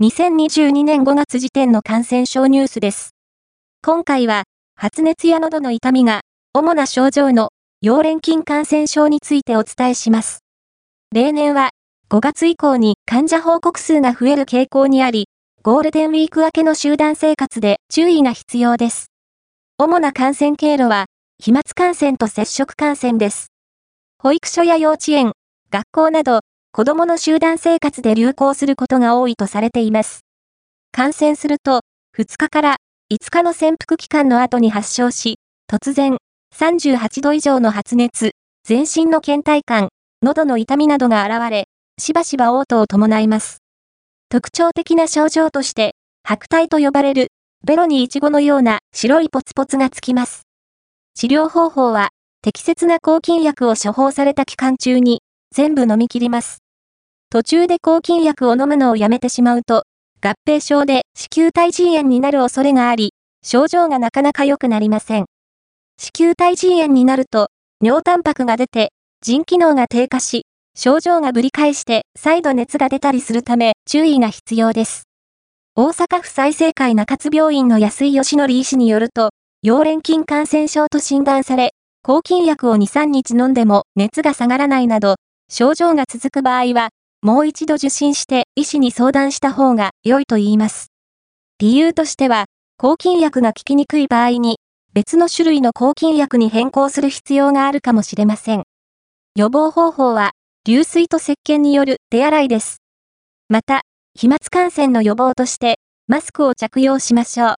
2022年5月時点の感染症ニュースです。今回は、発熱や喉の痛みが、主な症状の、溶連菌感染症についてお伝えします。例年は、5月以降に患者報告数が増える傾向にあり、ゴールデンウィーク明けの集団生活で注意が必要です。主な感染経路は、飛沫感染と接触感染です。保育所や幼稚園、学校など、子供の集団生活で流行することが多いとされています。感染すると、2日から5日の潜伏期間の後に発症し、突然、38度以上の発熱、全身の倦怠感、喉の痛みなどが現れ、しばしば嘔吐を伴います。特徴的な症状として、白体と呼ばれる、ベロにイチゴのような白いポツポツがつきます。治療方法は、適切な抗菌薬を処方された期間中に、全部飲み切ります。途中で抗菌薬を飲むのをやめてしまうと、合併症で子宮体腎炎になる恐れがあり、症状がなかなか良くなりません。子宮体腎炎になると、尿タンパクが出て、腎機能が低下し、症状がぶり返して再度熱が出たりするため注意が必要です。大阪府再生会中津病院の安井義則医師によると、溶連菌感染症と診断され、抗菌薬を2、3日飲んでも熱が下がらないなど、症状が続く場合は、もう一度受診して医師に相談した方が良いと言います。理由としては、抗菌薬が効きにくい場合に、別の種類の抗菌薬に変更する必要があるかもしれません。予防方法は、流水と石鹸による手洗いです。また、飛沫感染の予防として、マスクを着用しましょう。